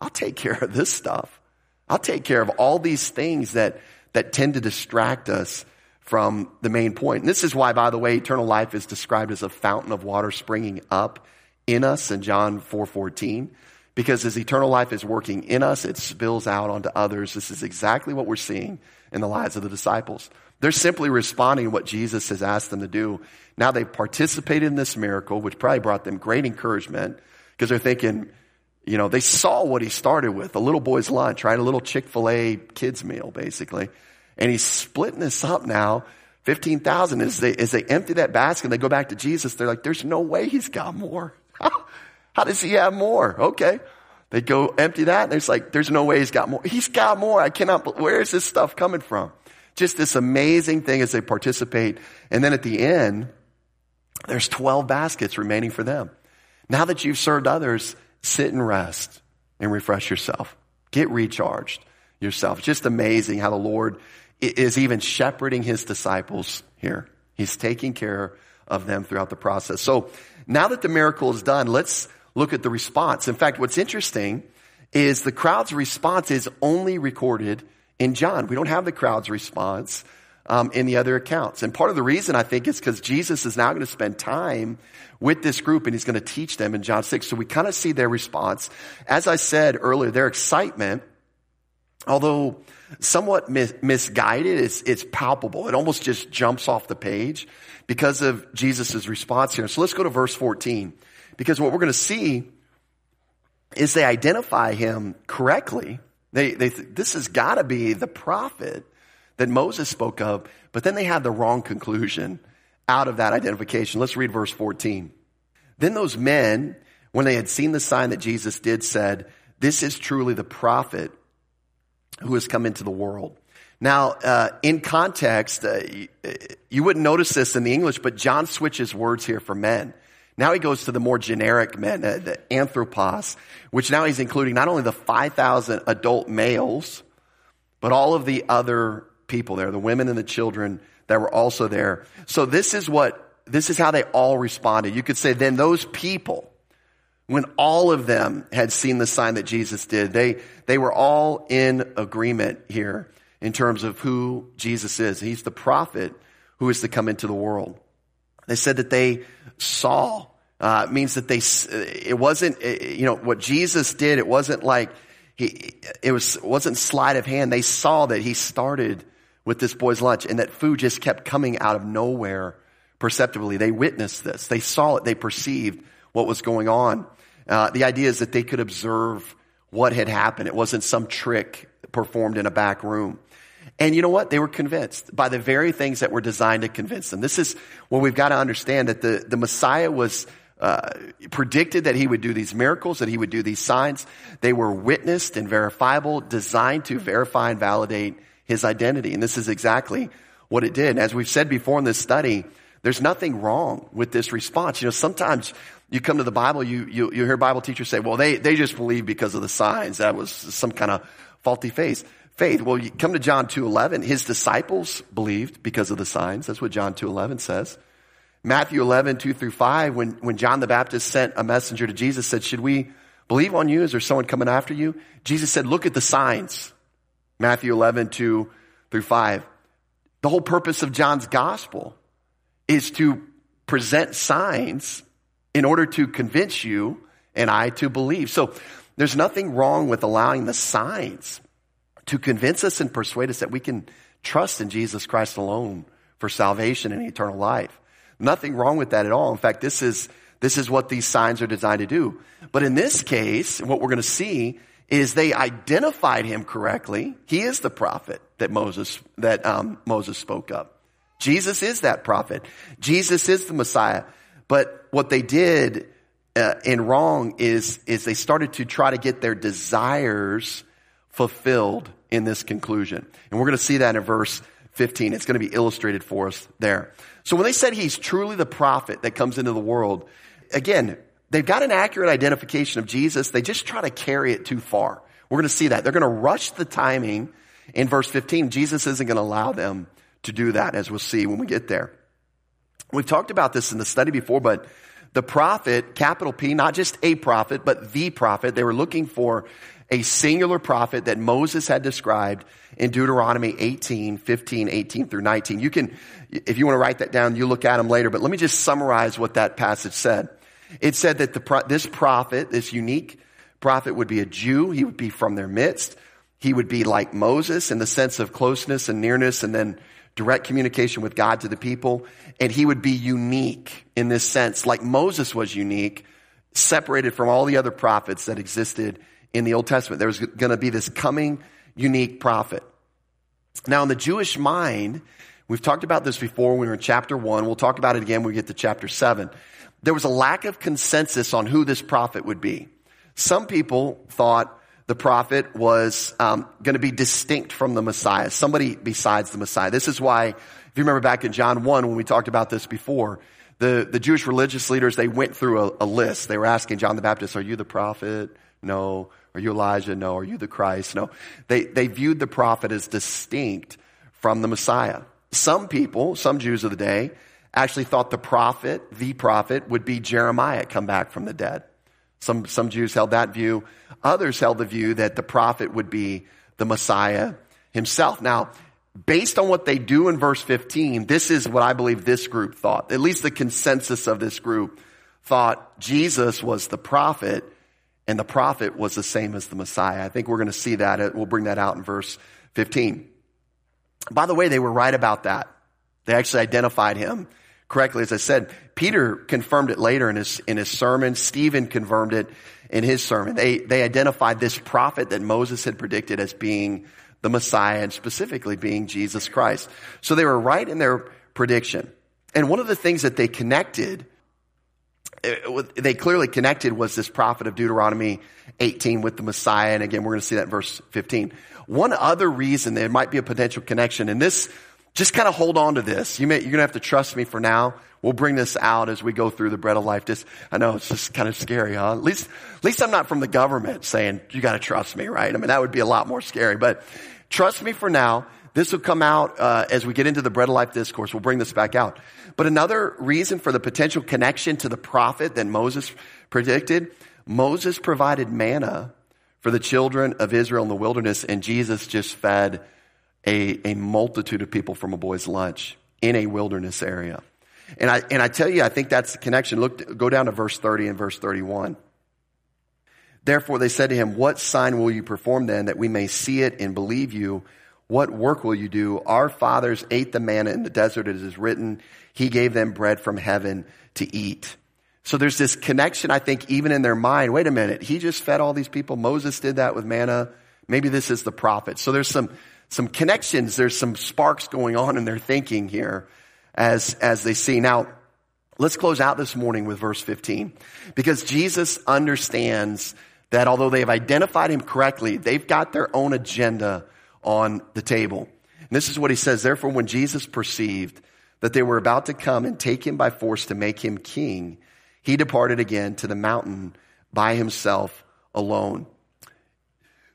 I'll take care of this stuff. I'll take care of all these things that, that tend to distract us from the main point. And this is why, by the way, eternal life is described as a fountain of water springing up in us in John 4:14. Because as eternal life is working in us, it spills out onto others. This is exactly what we're seeing in the lives of the disciples. They're simply responding to what Jesus has asked them to do. Now they've participated in this miracle, which probably brought them great encouragement because they're thinking, you know, they saw what he started with, a little boy's lunch, right? A little Chick-fil-A kids meal, basically. And he's splitting this up now. 15,000 as they, as they empty that basket and they go back to Jesus, they're like, there's no way he's got more. How does he have more? Okay. They go empty that and it's like, there's no way he's got more. He's got more. I cannot, where is this stuff coming from? Just this amazing thing as they participate. And then at the end, there's 12 baskets remaining for them. Now that you've served others, sit and rest and refresh yourself. Get recharged yourself. Just amazing how the Lord is even shepherding his disciples here. He's taking care of them throughout the process. So now that the miracle is done, let's look at the response. In fact, what's interesting is the crowd's response is only recorded in John. We don't have the crowd's response um, in the other accounts. And part of the reason I think is because Jesus is now going to spend time with this group and he's going to teach them in John 6. So we kind of see their response. As I said earlier, their excitement, although somewhat mis- misguided, it's, it's palpable. It almost just jumps off the page because of Jesus' response here. So let's go to verse 14 because what we're going to see is they identify him correctly. They, they, this has got to be the prophet that Moses spoke of, but then they have the wrong conclusion out of that identification. Let's read verse 14. Then those men, when they had seen the sign that Jesus did, said, This is truly the prophet who has come into the world. Now, uh, in context, uh, you, you wouldn't notice this in the English, but John switches words here for men. Now he goes to the more generic men, uh, the anthropos, which now he's including not only the 5,000 adult males, but all of the other people there, the women and the children that were also there. So this is what, this is how they all responded. You could say then those people, when all of them had seen the sign that Jesus did, they, they were all in agreement here in terms of who Jesus is. He's the prophet who is to come into the world. They said that they saw, uh, means that they, it wasn't, you know, what Jesus did, it wasn't like, he, it was, wasn't sleight of hand. They saw that he started with this boy's lunch and that food just kept coming out of nowhere perceptibly. They witnessed this. They saw it. They perceived what was going on. Uh, the idea is that they could observe what had happened. It wasn't some trick performed in a back room. And you know what? They were convinced by the very things that were designed to convince them. This is what we've got to understand that the, the Messiah was uh, predicted that he would do these miracles, that he would do these signs. They were witnessed and verifiable, designed to verify and validate his identity. And this is exactly what it did. And as we've said before in this study, there's nothing wrong with this response. You know, sometimes you come to the Bible, you, you, you hear Bible teachers say, well, they, they just believe because of the signs. That was some kind of faulty faith. Faith. Well, you come to John 2.11. His disciples believed because of the signs. That's what John 2.11 says. Matthew 11, 2 through 5, when, when John the Baptist sent a messenger to Jesus, said, should we believe on you? Is there someone coming after you? Jesus said, look at the signs. Matthew 11, 2 through 5. The whole purpose of John's gospel is to present signs in order to convince you and I to believe. So there's nothing wrong with allowing the signs to convince us and persuade us that we can trust in Jesus Christ alone for salvation and eternal life. Nothing wrong with that at all. In fact, this is, this is what these signs are designed to do. But in this case, what we're going to see is they identified him correctly. He is the prophet that Moses, that um, Moses spoke of. Jesus is that prophet. Jesus is the Messiah. But what they did uh, in wrong is, is they started to try to get their desires fulfilled in this conclusion. And we're going to see that in verse 15. It's going to be illustrated for us there. So when they said he's truly the prophet that comes into the world, again, they've got an accurate identification of Jesus. They just try to carry it too far. We're going to see that. They're going to rush the timing in verse 15. Jesus isn't going to allow them to do that, as we'll see when we get there. We've talked about this in the study before, but the prophet, capital P, not just a prophet, but the prophet. They were looking for a singular prophet that Moses had described in Deuteronomy 18, 15, 18 through 19. You can, if you want to write that down, you look at them later, but let me just summarize what that passage said. It said that the, this prophet, this unique prophet would be a Jew. He would be from their midst. He would be like Moses in the sense of closeness and nearness and then direct communication with God to the people. And he would be unique in this sense, like Moses was unique, separated from all the other prophets that existed in the Old Testament. There was going to be this coming unique prophet. Now, in the Jewish mind, we've talked about this before we were in chapter one. We'll talk about it again when we get to chapter seven. There was a lack of consensus on who this prophet would be. Some people thought the prophet was um, going to be distinct from the Messiah, somebody besides the Messiah. This is why, if you remember back in John 1 when we talked about this before, the, the Jewish religious leaders, they went through a, a list. They were asking John the Baptist, are you the prophet? No. Are you Elijah? No. Are you the Christ? No. They, they viewed the prophet as distinct from the Messiah. Some people, some Jews of the day, actually thought the prophet, the prophet, would be Jeremiah come back from the dead. Some, some Jews held that view. Others held the view that the prophet would be the Messiah himself. Now, based on what they do in verse 15, this is what I believe this group thought. At least the consensus of this group thought Jesus was the prophet and the prophet was the same as the Messiah. I think we're going to see that. We'll bring that out in verse 15. By the way, they were right about that. They actually identified him correctly. As I said, Peter confirmed it later in his, in his sermon. Stephen confirmed it in his sermon. They, they identified this prophet that Moses had predicted as being the Messiah and specifically being Jesus Christ. So they were right in their prediction. And one of the things that they connected, uh, they clearly connected was this prophet of Deuteronomy 18 with the Messiah. And again, we're going to see that in verse 15. One other reason there might be a potential connection, and this just kind of hold on to this. You may, you're going to have to trust me for now. We'll bring this out as we go through the bread of life. Just, I know it's just kind of scary, huh? At least, at least I'm not from the government saying, you got to trust me, right? I mean, that would be a lot more scary, but trust me for now. This will come out uh, as we get into the bread of life discourse. We'll bring this back out. But another reason for the potential connection to the prophet that Moses predicted, Moses provided manna for the children of Israel in the wilderness, and Jesus just fed a, a multitude of people from a boy's lunch in a wilderness area. And I, and I tell you, I think that's the connection. Look, go down to verse 30 and verse 31. Therefore they said to him, what sign will you perform then that we may see it and believe you? What work will you do? Our fathers ate the manna in the desert. It is written, he gave them bread from heaven to eat. So there's this connection, I think, even in their mind. Wait a minute. He just fed all these people. Moses did that with manna. Maybe this is the prophet. So there's some, some connections. There's some sparks going on in their thinking here as, as they see. Now, let's close out this morning with verse 15 because Jesus understands that although they have identified him correctly, they've got their own agenda on the table. And this is what he says. Therefore, when Jesus perceived that they were about to come and take him by force to make him king, he departed again to the mountain by himself alone.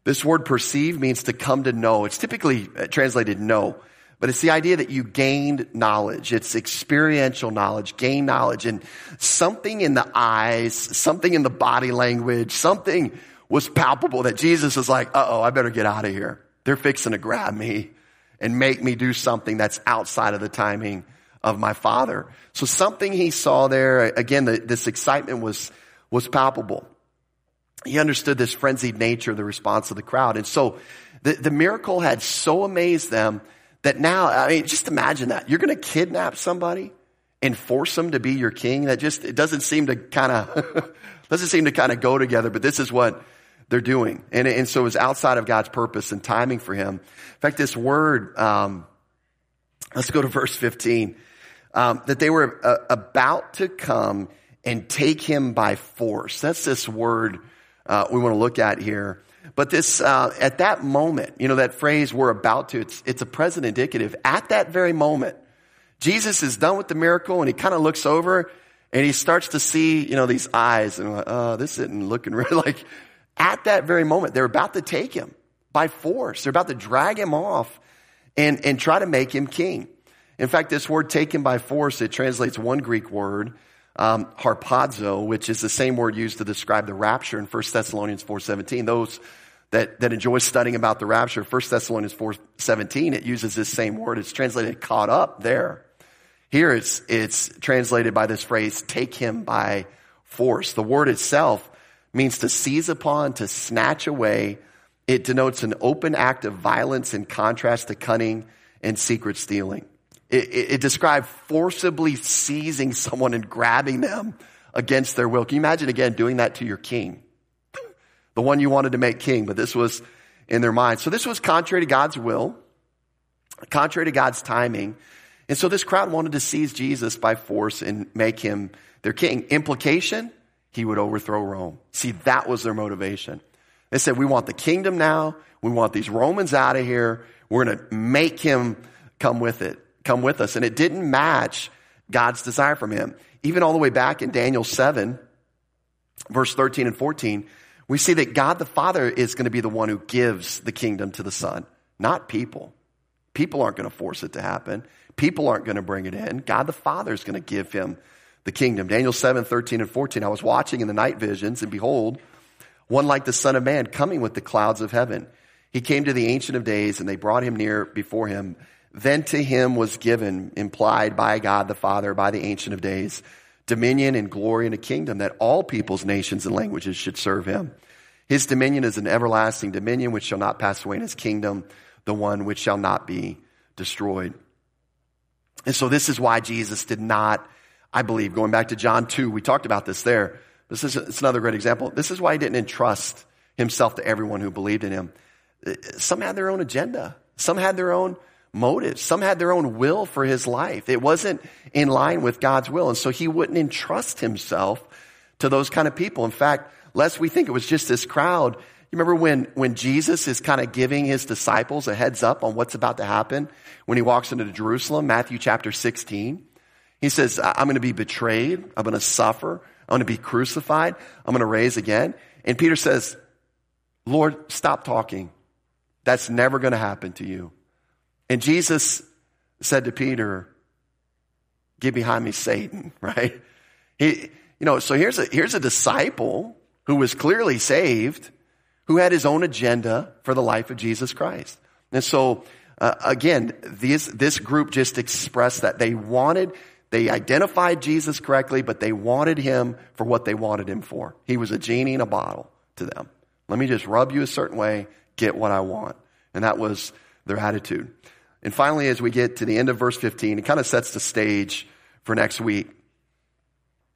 This word perceive means to come to know. It's typically translated know, but it's the idea that you gained knowledge. It's experiential knowledge, gain knowledge, and something in the eyes, something in the body language, something was palpable that Jesus is like, uh oh, I better get out of here. They're fixing to grab me and make me do something that's outside of the timing of my father. So something he saw there, again, the, this excitement was, was palpable he understood this frenzied nature of the response of the crowd. And so the, the miracle had so amazed them that now, I mean, just imagine that. You're going to kidnap somebody and force them to be your king. That just, it doesn't seem to kind of, doesn't seem to kind of go together, but this is what they're doing. And, and so it was outside of God's purpose and timing for him. In fact, this word, um, let's go to verse 15, um, that they were uh, about to come and take him by force. That's this word uh, we want to look at here. But this, uh, at that moment, you know, that phrase we're about to, it's, it's a present indicative. At that very moment, Jesus is done with the miracle and he kind of looks over and he starts to see, you know, these eyes and like, oh, this isn't looking really like, at that very moment, they're about to take him by force. They're about to drag him off and, and try to make him king. In fact, this word taken by force, it translates one Greek word, um, harpazo, which is the same word used to describe the rapture in 1 Thessalonians 4.17. Those that, that enjoy studying about the rapture, 1 Thessalonians 4.17, it uses this same word. It's translated caught up there. Here it's, it's translated by this phrase, take him by force. The word itself means to seize upon, to snatch away. It denotes an open act of violence in contrast to cunning and secret stealing. It, it, it described forcibly seizing someone and grabbing them against their will. Can you imagine again doing that to your king? The one you wanted to make king, but this was in their mind. So this was contrary to God's will, contrary to God's timing. And so this crowd wanted to seize Jesus by force and make him their king. Implication, he would overthrow Rome. See, that was their motivation. They said, we want the kingdom now. We want these Romans out of here. We're going to make him come with it come with us. And it didn't match God's desire from him. Even all the way back in Daniel 7, verse 13 and 14, we see that God the Father is going to be the one who gives the kingdom to the Son, not people. People aren't going to force it to happen. People aren't going to bring it in. God the Father is going to give him the kingdom. Daniel 7, 13 and 14. I was watching in the night visions, and behold, one like the Son of Man coming with the clouds of heaven. He came to the Ancient of Days, and they brought him near before him. Then to him was given, implied by God the Father, by the Ancient of Days, dominion and glory and a kingdom that all peoples, nations, and languages should serve him. His dominion is an everlasting dominion which shall not pass away, and his kingdom the one which shall not be destroyed. And so this is why Jesus did not, I believe, going back to John 2, we talked about this there. This is it's another great example. This is why he didn't entrust himself to everyone who believed in him. Some had their own agenda. Some had their own motives. Some had their own will for his life. It wasn't in line with God's will. And so he wouldn't entrust himself to those kind of people. In fact, lest we think it was just this crowd, you remember when, when Jesus is kind of giving his disciples a heads up on what's about to happen when he walks into Jerusalem, Matthew chapter 16? He says, I'm going to be betrayed. I'm going to suffer. I'm going to be crucified. I'm going to raise again. And Peter says, Lord, stop talking. That's never going to happen to you. And Jesus said to Peter, get behind me, Satan, right? He, you know, so here's a, here's a disciple who was clearly saved, who had his own agenda for the life of Jesus Christ. And so, uh, again, this, this group just expressed that they wanted, they identified Jesus correctly, but they wanted him for what they wanted him for. He was a genie in a bottle to them. Let me just rub you a certain way, get what I want. And that was their attitude. And finally, as we get to the end of verse 15, it kind of sets the stage for next week.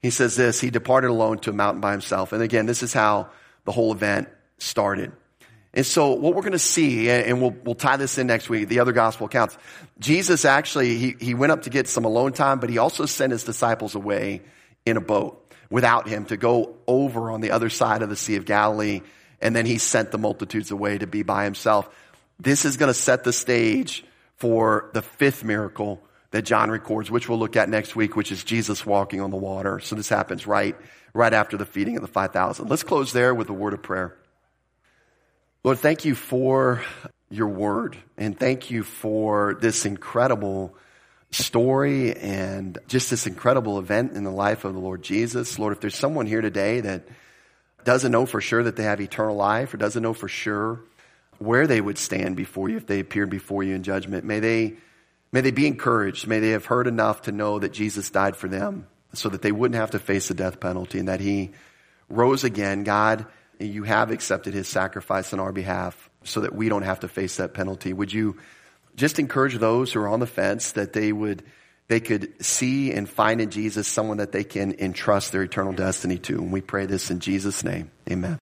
He says this, he departed alone to a mountain by himself. And again, this is how the whole event started. And so what we're going to see, and we'll, we'll tie this in next week, the other gospel accounts, Jesus actually, he, he went up to get some alone time, but he also sent his disciples away in a boat without him to go over on the other side of the Sea of Galilee. And then he sent the multitudes away to be by himself. This is going to set the stage for the fifth miracle that John records, which we'll look at next week, which is Jesus walking on the water. So this happens right, right after the feeding of the 5,000. Let's close there with a word of prayer. Lord, thank you for your word and thank you for this incredible story and just this incredible event in the life of the Lord Jesus. Lord, if there's someone here today that doesn't know for sure that they have eternal life or doesn't know for sure where they would stand before you if they appeared before you in judgment. May they, may they be encouraged. May they have heard enough to know that Jesus died for them so that they wouldn't have to face the death penalty and that he rose again. God, you have accepted his sacrifice on our behalf so that we don't have to face that penalty. Would you just encourage those who are on the fence that they would, they could see and find in Jesus someone that they can entrust their eternal destiny to. And we pray this in Jesus' name. Amen.